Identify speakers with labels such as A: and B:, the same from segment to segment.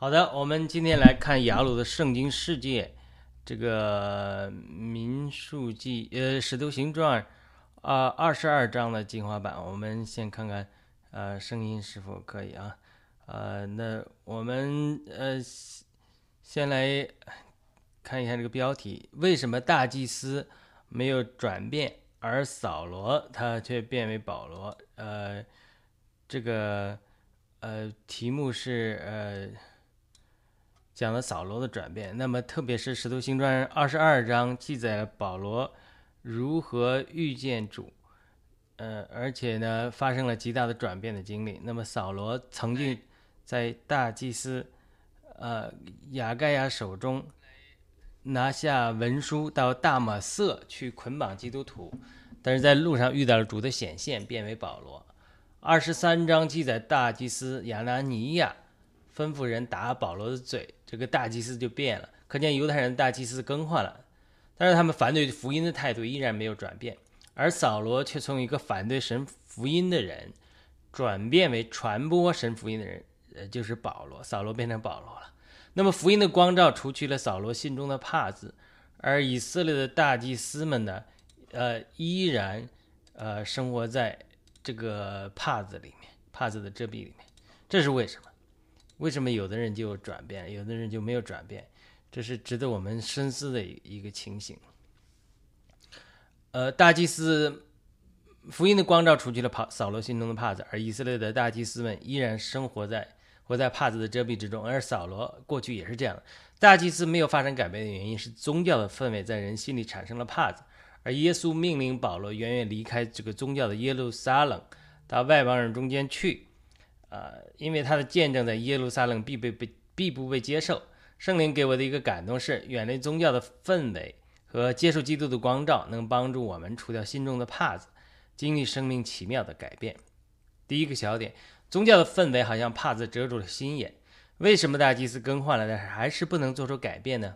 A: 好的，我们今天来看雅鲁的圣经世界，这个民数记，呃，使徒行传，啊，二十二章的精华版。我们先看看，呃，声音是否可以啊？呃，那我们呃，先来看一下这个标题：为什么大祭司没有转变，而扫罗他却变为保罗？呃，这个呃题目是呃。讲了扫罗的转变，那么特别是《使徒行传》二十二章记载了保罗如何遇见主，呃，而且呢发生了极大的转变的经历。那么扫罗曾经在大祭司呃亚盖亚手中拿下文书到大马色去捆绑基督徒，但是在路上遇到了主的显现，变为保罗。二十三章记载大祭司亚拿尼亚。吩咐人打保罗的嘴，这个大祭司就变了。可见犹太人大祭司更换了，但是他们反对福音的态度依然没有转变。而扫罗却从一个反对神福音的人，转变为传播神福音的人，呃，就是保罗。扫罗变成保罗了。那么福音的光照除去了扫罗心中的帕子，而以色列的大祭司们呢，呃，依然呃生活在这个帕子里面，帕子的遮蔽里面。这是为什么？为什么有的人就转变，有的人就没有转变？这是值得我们深思的一个情形。呃，大祭司福音的光照除去了帕扫罗心中的帕子，而以色列的大祭司们依然生活在活在帕子的遮蔽之中。而扫罗过去也是这样。大祭司没有发生改变的原因是宗教的氛围在人心里产生了帕子，而耶稣命令保罗远远离开这个宗教的耶路撒冷，到外邦人中间去。呃，因为他的见证在耶路撒冷必被被必不被接受。圣灵给我的一个感动是，远离宗教的氛围和接受基督的光照，能帮助我们除掉心中的帕子，经历生命奇妙的改变。第一个小点，宗教的氛围好像帕子遮住了心眼。为什么大祭司更换了，但是还是不能做出改变呢？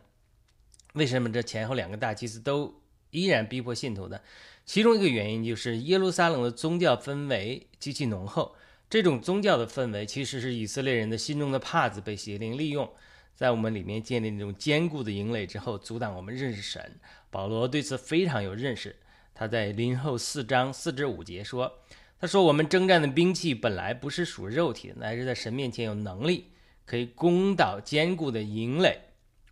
A: 为什么这前后两个大祭司都依然逼迫信徒呢？其中一个原因就是耶路撒冷的宗教氛围极其浓厚。这种宗教的氛围，其实是以色列人的心中的帕子被邪灵利用，在我们里面建立那种坚固的营垒之后，阻挡我们认识神。保罗对此非常有认识，他在林后四章四至五节说：“他说我们征战的兵器本来不是属肉体的，乃是在神面前有能力，可以攻倒坚固的营垒。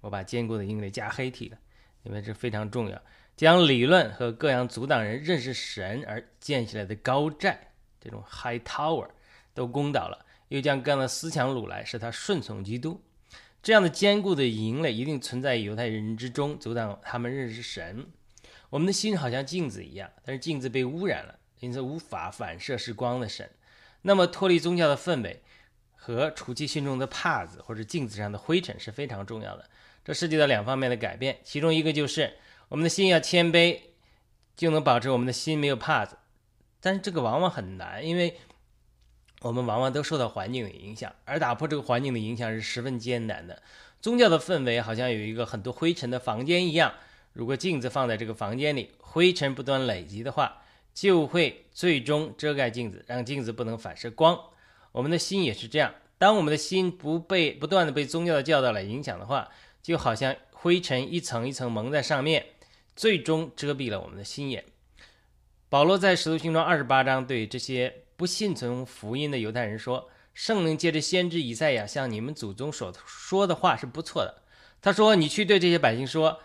A: 我把坚固的营垒加黑体了，因为这非常重要。将理论和各样阻挡人认识神而建起来的高寨，这种 high tower。”都攻倒了，又将各样的思想掳来，使他顺从基督。这样的坚固的营垒一定存在犹太人之中，阻挡他们认识神。我们的心好像镜子一样，但是镜子被污染了，因此无法反射是光的神。那么脱离宗教的氛围和除去心中的帕子或者镜子上的灰尘是非常重要的。这涉及到两方面的改变，其中一个就是我们的心要谦卑，就能保持我们的心没有帕子。但是这个往往很难，因为。我们往往都受到环境的影响，而打破这个环境的影响是十分艰难的。宗教的氛围好像有一个很多灰尘的房间一样，如果镜子放在这个房间里，灰尘不断累积的话，就会最终遮盖镜子，让镜子不能反射光。我们的心也是这样，当我们的心不被不断的被宗教的教导来影响的话，就好像灰尘一层一层蒙在上面，最终遮蔽了我们的心眼。保罗在使徒行传二十八章对这些。不信从福音的犹太人说：“圣灵借着先知以赛亚向你们祖宗所说的话是不错的。”他说：“你去对这些百姓说，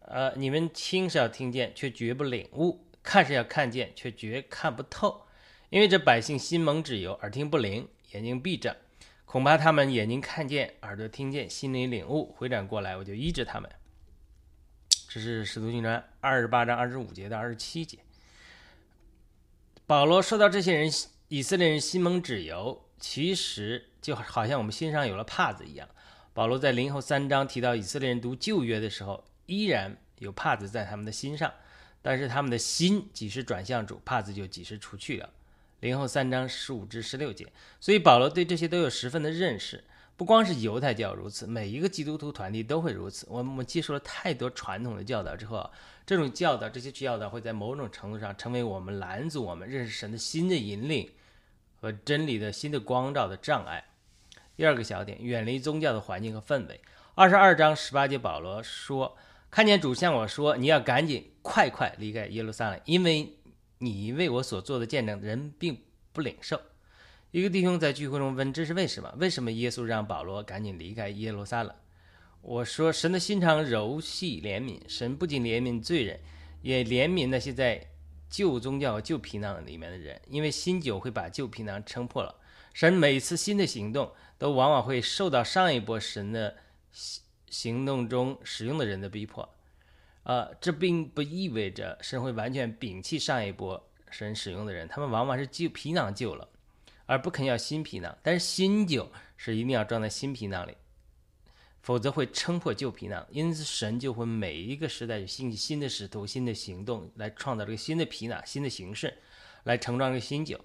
A: 呃，你们听是要听见，却绝不领悟；看是要看见，却绝看不透。因为这百姓心蒙脂油，耳听不灵，眼睛闭着，恐怕他们眼睛看见，耳朵听见，心里领悟，回转过来，我就医治他们。”这是使徒行传二十八章二十五节到二十七节。保罗说到这些人，以色列人心蒙脂油，其实就好像我们心上有了帕子一样。保罗在林后三章提到以色列人读旧约的时候，依然有帕子在他们的心上，但是他们的心几时转向主，帕子就几时除去了。林后三章十五至十六节，所以保罗对这些都有十分的认识。不光是犹太教如此，每一个基督徒团体都会如此。我们接受了太多传统的教导之后，这种教导、这些教导会在某种程度上成为我们拦阻我们认识神的新的引领和真理的新的光照的障碍。第二个小点，远离宗教的环境和氛围。二十二章十八节，保罗说：“看见主向我说，你要赶紧快快离开耶路撒冷，因为你为我所做的见证，人并不领受。”一个弟兄在聚会中问：“这是为什么？为什么耶稣让保罗赶紧离开耶路撒冷？”我说：“神的心肠柔细怜悯，神不仅怜悯罪人，也怜悯那些在旧宗教和旧皮囊里面的人，因为新酒会把旧皮囊撑破了。神每次新的行动。”都往往会受到上一波神的行行动中使用的人的逼迫，呃，这并不意味着神会完全摒弃上一波神使用的人，他们往往是旧皮囊旧了，而不肯要新皮囊。但是新酒是一定要装在新皮囊里，否则会撑破旧皮囊。因此，神就会每一个时代就兴起新的使徒、新的行动，来创造这个新的皮囊、新的形式，来盛装这个新酒。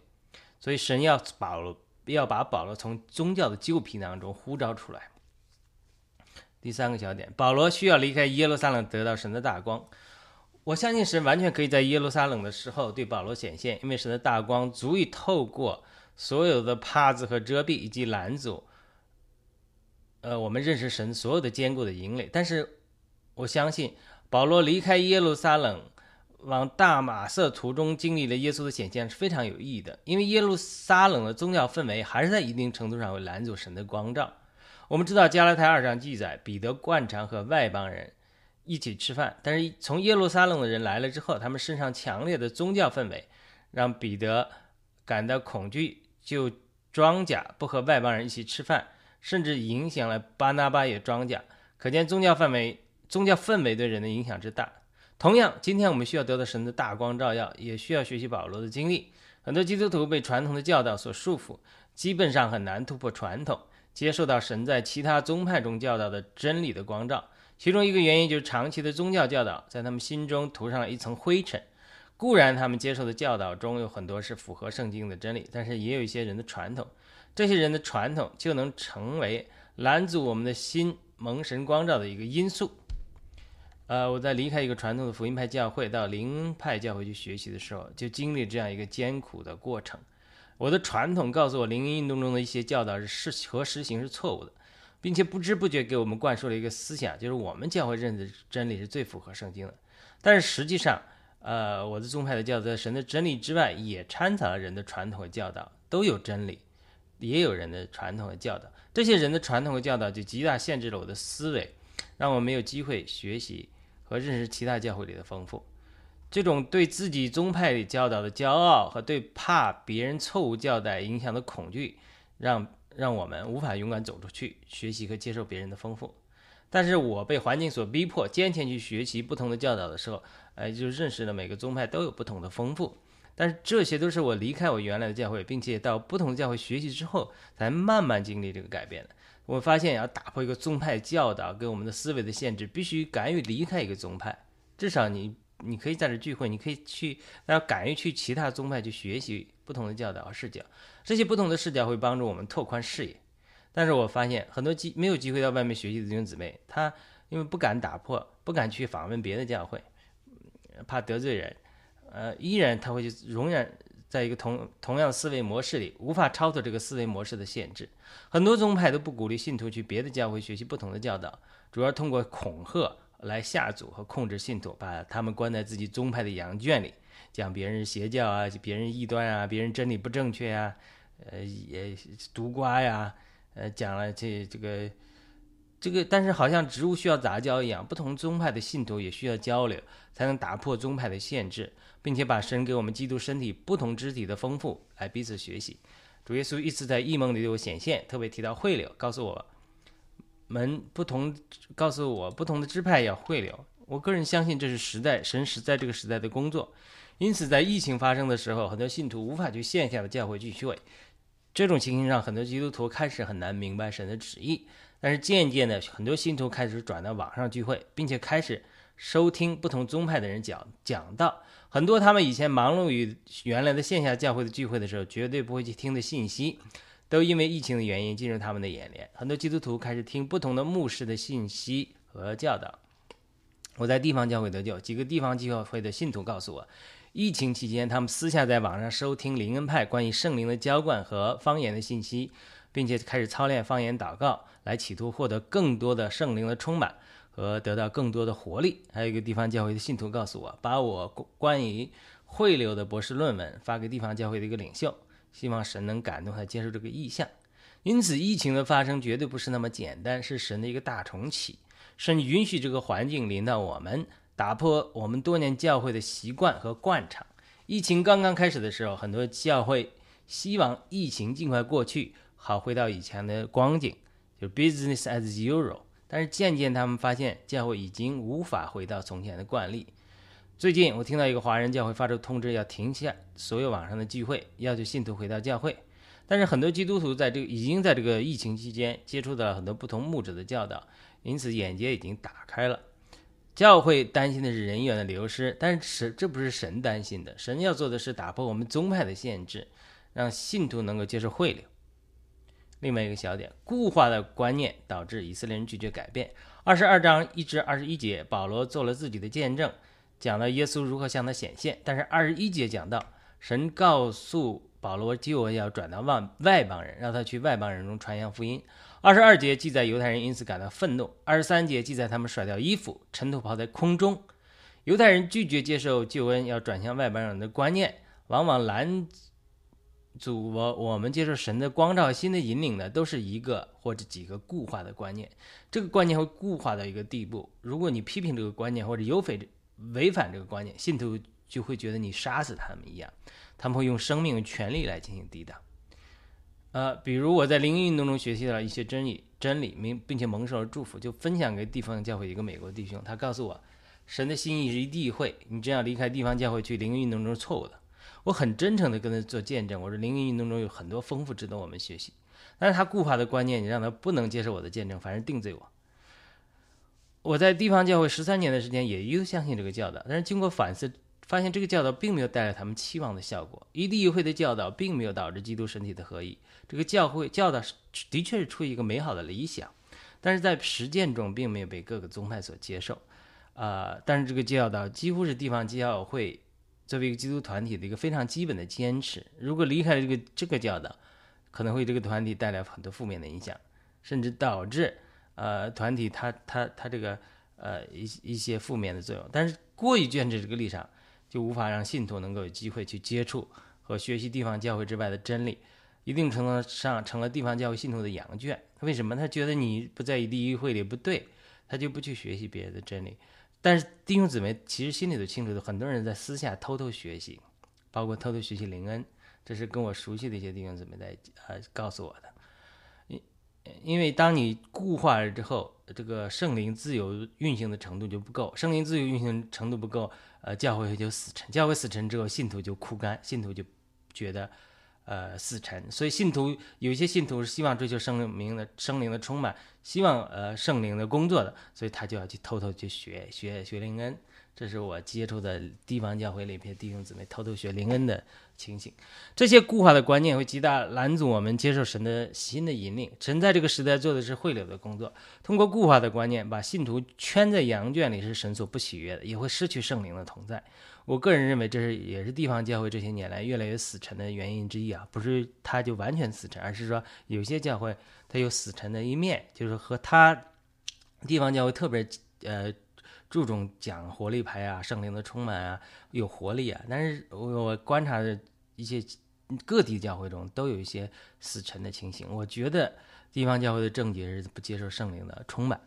A: 所以，神要保。要把保罗从宗教的旧皮囊中呼召出来。第三个小点，保罗需要离开耶路撒冷，得到神的大光。我相信神完全可以在耶路撒冷的时候对保罗显现，因为神的大光足以透过所有的帕子和遮蔽以及拦阻，呃，我们认识神所有的坚固的营垒。但是我相信保罗离开耶路撒冷。往大马色途中经历了耶稣的显现是非常有意义的，因为耶路撒冷的宗教氛围还是在一定程度上会拦阻神的光照。我们知道加拉太二章记载，彼得惯常和外邦人一起吃饭，但是从耶路撒冷的人来了之后，他们身上强烈的宗教氛围让彼得感到恐惧，就装假不和外邦人一起吃饭，甚至影响了巴拿巴也装假。可见宗教氛围宗教氛围对人的影响之大。同样，今天我们需要得到神的大光照耀，也需要学习保罗的经历。很多基督徒被传统的教导所束缚，基本上很难突破传统，接受到神在其他宗派中教导的真理的光照。其中一个原因就是长期的宗教教导在他们心中涂上了一层灰尘。固然他们接受的教导中有很多是符合圣经的真理，但是也有一些人的传统，这些人的传统就能成为拦阻我们的心蒙神光照的一个因素。呃，我在离开一个传统的福音派教会到灵派教会去学习的时候，就经历这样一个艰苦的过程。我的传统告诉我，灵运动中的一些教导是是和实行是错误的，并且不知不觉给我们灌输了一个思想，就是我们教会认的真理是最符合圣经的。但是实际上，呃，我的宗派的教导在神的真理之外，也掺杂了人的传统和教导，都有真理，也有人的传统和教导。这些人的传统和教导就极大限制了我的思维，让我没有机会学习。和认识其他教会里的丰富，这种对自己宗派里教导的骄傲和对怕别人错误教导影响的恐惧，让让我们无法勇敢走出去学习和接受别人的丰富。但是我被环境所逼迫，坚强去学习不同的教导的时候，哎，就认识了每个宗派都有不同的丰富。但是这些都是我离开我原来的教会，并且到不同的教会学习之后，才慢慢经历这个改变的。我发现要打破一个宗派教导跟我们的思维的限制，必须敢于离开一个宗派。至少你你可以在这聚会，你可以去，要敢于去其他宗派去学习不同的教导和视角。这些不同的视角会帮助我们拓宽视野。但是我发现很多机没有机会到外面学习的弟兄姊妹，他因为不敢打破，不敢去访问别的教会，怕得罪人，呃，依然他会就永远。在一个同同样思维模式里，无法超脱这个思维模式的限制。很多宗派都不鼓励信徒去别的教会学习不同的教导，主要通过恐吓来吓阻和控制信徒，把他们关在自己宗派的羊圈里，讲别人邪教啊，别人异端啊，别人真理不正确呀，呃，也毒瓜呀，呃，讲了这这个这个，但是好像植物需要杂交一样，不同宗派的信徒也需要交流，才能打破宗派的限制。并且把神给我们基督身体不同肢体的丰富来彼此学习。主耶稣一直在异梦里有显现，特别提到汇流，告诉我们不同，告诉我不同的支派要汇流。我个人相信这是时代神时在这个时代的工作。因此，在疫情发生的时候，很多信徒无法去线下的教会聚会，这种情形让很多基督徒开始很难明白神的旨意。但是渐渐的，很多信徒开始转到网上聚会，并且开始收听不同宗派的人讲讲道。很多他们以前忙碌于原来的线下教会的聚会的时候，绝对不会去听的信息，都因为疫情的原因进入他们的眼帘。很多基督徒开始听不同的牧师的信息和教导。我在地方教会得救，几个地方教会的信徒告诉我，疫情期间他们私下在网上收听灵恩派关于圣灵的浇灌和方言的信息，并且开始操练方言祷告，来企图获得更多的圣灵的充满和得到更多的活力。还有一个地方教会的信徒告诉我，把我关于汇流的博士论文发给地方教会的一个领袖，希望神能感动他接受这个意向。因此，疫情的发生绝对不是那么简单，是神的一个大重启，神允许这个环境临到我们，打破我们多年教会的习惯和惯常。疫情刚刚开始的时候，很多教会希望疫情尽快过去，好回到以前的光景，就 business as usual。但是渐渐他们发现，教会已经无法回到从前的惯例。最近，我听到一个华人教会发出通知，要停下所有网上的聚会，要求信徒回到教会。但是很多基督徒在这个已经在这个疫情期间接触到了很多不同牧者的教导，因此眼界已经打开了。教会担心的是人员的流失，但是这不是神担心的，神要做的是打破我们宗派的限制，让信徒能够接受汇流。另外一个小点，固化的观念导致以色列人拒绝改变。二十二章一至二十一节，保罗做了自己的见证，讲到耶稣如何向他显现。但是二十一节讲到神告诉。保罗救恩要转到外外邦人，让他去外邦人中传扬福音。二十二节记载犹太人因此感到愤怒。二十三节记载他们甩掉衣服，尘土抛在空中。犹太人拒绝接受救恩要转向外邦人的观念，往往拦阻我我们接受神的光照、新的引领的，都是一个或者几个固化的观念。这个观念会固化到一个地步，如果你批评这个观念或者有违违反这个观念，信徒就会觉得你杀死他们一样。他们会用生命、权利来进行抵挡。呃，比如我在灵运动中学习到了一些真理，真理，并并且蒙受了祝福，就分享给地方教会一个美国弟兄。他告诉我，神的心意是一地会，你这样离开地方教会去灵运动中是错误的。我很真诚的跟他做见证，我说灵运动中有很多丰富值得我们学习。但是他固化的观念，你让他不能接受我的见证，反而定罪我。我在地方教会十三年的时间，也一度相信这个教导，但是经过反思。发现这个教导并没有带来他们期望的效果，一地一会的教导并没有导致基督身体的合一。这个教会教导是的确是出于一个美好的理想，但是在实践中并没有被各个宗派所接受。啊，但是这个教导几乎是地方教会作为一个基督团体的一个非常基本的坚持。如果离开了这个这个教导，可能会这个团体带来很多负面的影响，甚至导致呃团体它它它这个呃一一些负面的作用。但是过于坚持这个立场。就无法让信徒能够有机会去接触和学习地方教会之外的真理，一定程度上成了地方教会信徒的羊圈。为什么？他觉得你不在意第一会里不对，他就不去学习别的真理。但是弟兄姊妹其实心里都清楚的，很多人在私下偷偷学习，包括偷偷学习灵恩，这是跟我熟悉的一些弟兄姊妹在呃告诉我的。因为当你固化了之后，这个圣灵自由运行的程度就不够，圣灵自由运行程度不够。呃，教会就死沉，教会死沉之后，信徒就枯干，信徒就觉得，呃，死沉。所以信徒有些信徒是希望追求圣灵的圣灵的充满，希望呃圣灵的工作的，所以他就要去偷偷去学学学灵恩。这是我接触的地方教会里边弟兄姊妹偷偷学灵恩的情形。这些固化的观念会极大拦阻我们接受神的新的引领。神在这个时代做的是汇流的工作，通过固化的观念把信徒圈在羊圈里是神所不喜悦的，也会失去圣灵的同在。我个人认为这是也是地方教会这些年来越来越死沉的原因之一啊，不是它就完全死沉，而是说有些教会它有死沉的一面，就是和它地方教会特别呃。注重讲活力牌啊，圣灵的充满啊，有活力啊。但是我观察的一些各地教会中都有一些死沉的情形。我觉得地方教会的正解是不接受圣灵的充满。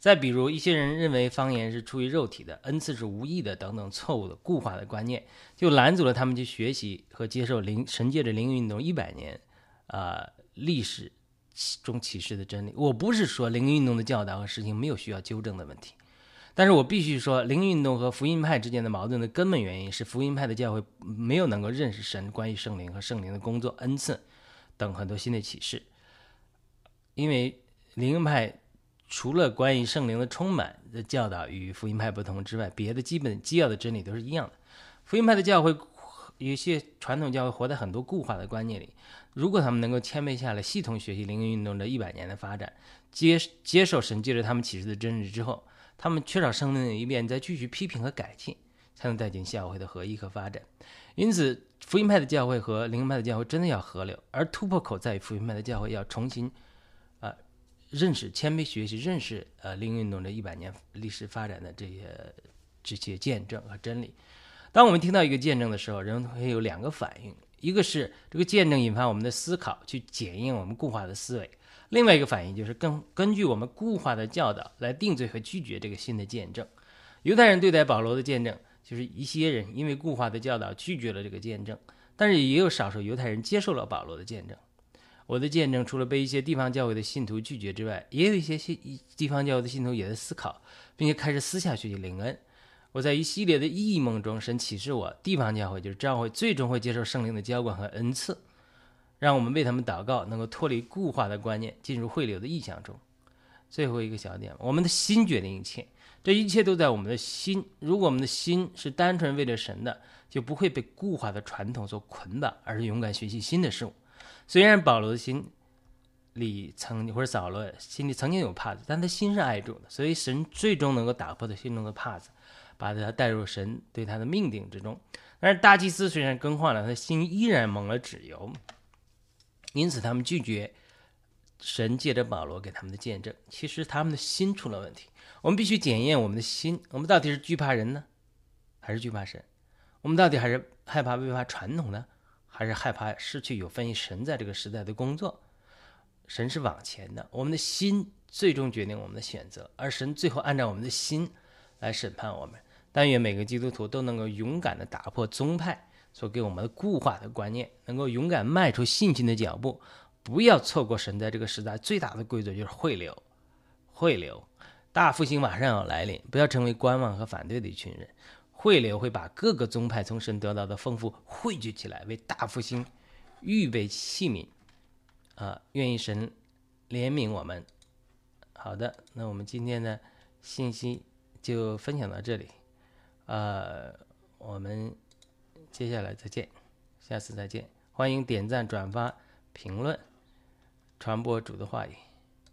A: 再比如，一些人认为方言是出于肉体的，恩赐是无意的等等错误的固化的观念，就拦阻了他们去学习和接受灵神界的灵运动一百年啊历史中启示的真理。我不是说灵运动的教导和实行没有需要纠正的问题。但是我必须说，灵运动和福音派之间的矛盾的根本原因是福音派的教会没有能够认识神关于圣灵和圣灵的工作、恩赐等很多新的启示。因为灵恩派除了关于圣灵的充满的教导与福音派不同之外，别的基本基要的真理都是一样的。福音派的教会有些传统教会活在很多固化的观念里，如果他们能够谦卑下来，系统学习灵运动这一百年的发展，接接受神借着他们启示的真理之后。他们缺少生命的一面，再继续批评和改进，才能带进教会的合一和发展。因此，福音派的教会和灵派的教会真的要合流，而突破口在于福音派的教会要重新啊认识、谦卑学习、认识呃灵运动这一百年历史发展的这些这些见证和真理。当我们听到一个见证的时候，人会有两个反应：一个是这个见证引发我们的思考，去检验我们固化的思维；另外一个反应就是根根据我们固化的教导来定罪和拒绝这个新的见证。犹太人对待保罗的见证，就是一些人因为固化的教导拒绝了这个见证，但是也有少数犹太人接受了保罗的见证。我的见证除了被一些地方教会的信徒拒绝之外，也有一些信地方教会的信徒也在思考，并且开始私下学习灵恩。我在一系列的异梦中，神启示我，地方教会就是教会最终会接受圣灵的浇灌和恩赐，让我们为他们祷告，能够脱离固化的观念，进入汇流的意象中。最后一个小点，我们的心决定一切，这一切都在我们的心。如果我们的心是单纯为了神的，就不会被固化的传统所捆绑，而是勇敢学习新的事物。虽然保罗的心里曾经或者扫罗心里曾经有帕子，但他心是爱主的，所以神最终能够打破他心中的帕子。把他带入神对他的命定之中，但是大祭司虽然更换了，他心依然蒙了脂油，因此他们拒绝神借着保罗给他们的见证。其实他们的心出了问题。我们必须检验我们的心，我们到底是惧怕人呢，还是惧怕神？我们到底还是害怕违反传统呢，还是害怕失去有分于神在这个时代的工作？神是往前的，我们的心最终决定我们的选择，而神最后按照我们的心来审判我们。但愿每个基督徒都能够勇敢地打破宗派所给我们的固化的观念，能够勇敢迈出信心的脚步，不要错过神在这个时代最大的规则，就是汇流。汇流，大复兴马上要来临，不要成为观望和反对的一群人。汇流会把各个宗派从神得到的丰富汇聚起来，为大复兴预备器皿。啊，愿意神怜悯我们。好的，那我们今天的信息就分享到这里。呃，我们接下来再见，下次再见。欢迎点赞、转发、评论，传播主的话语。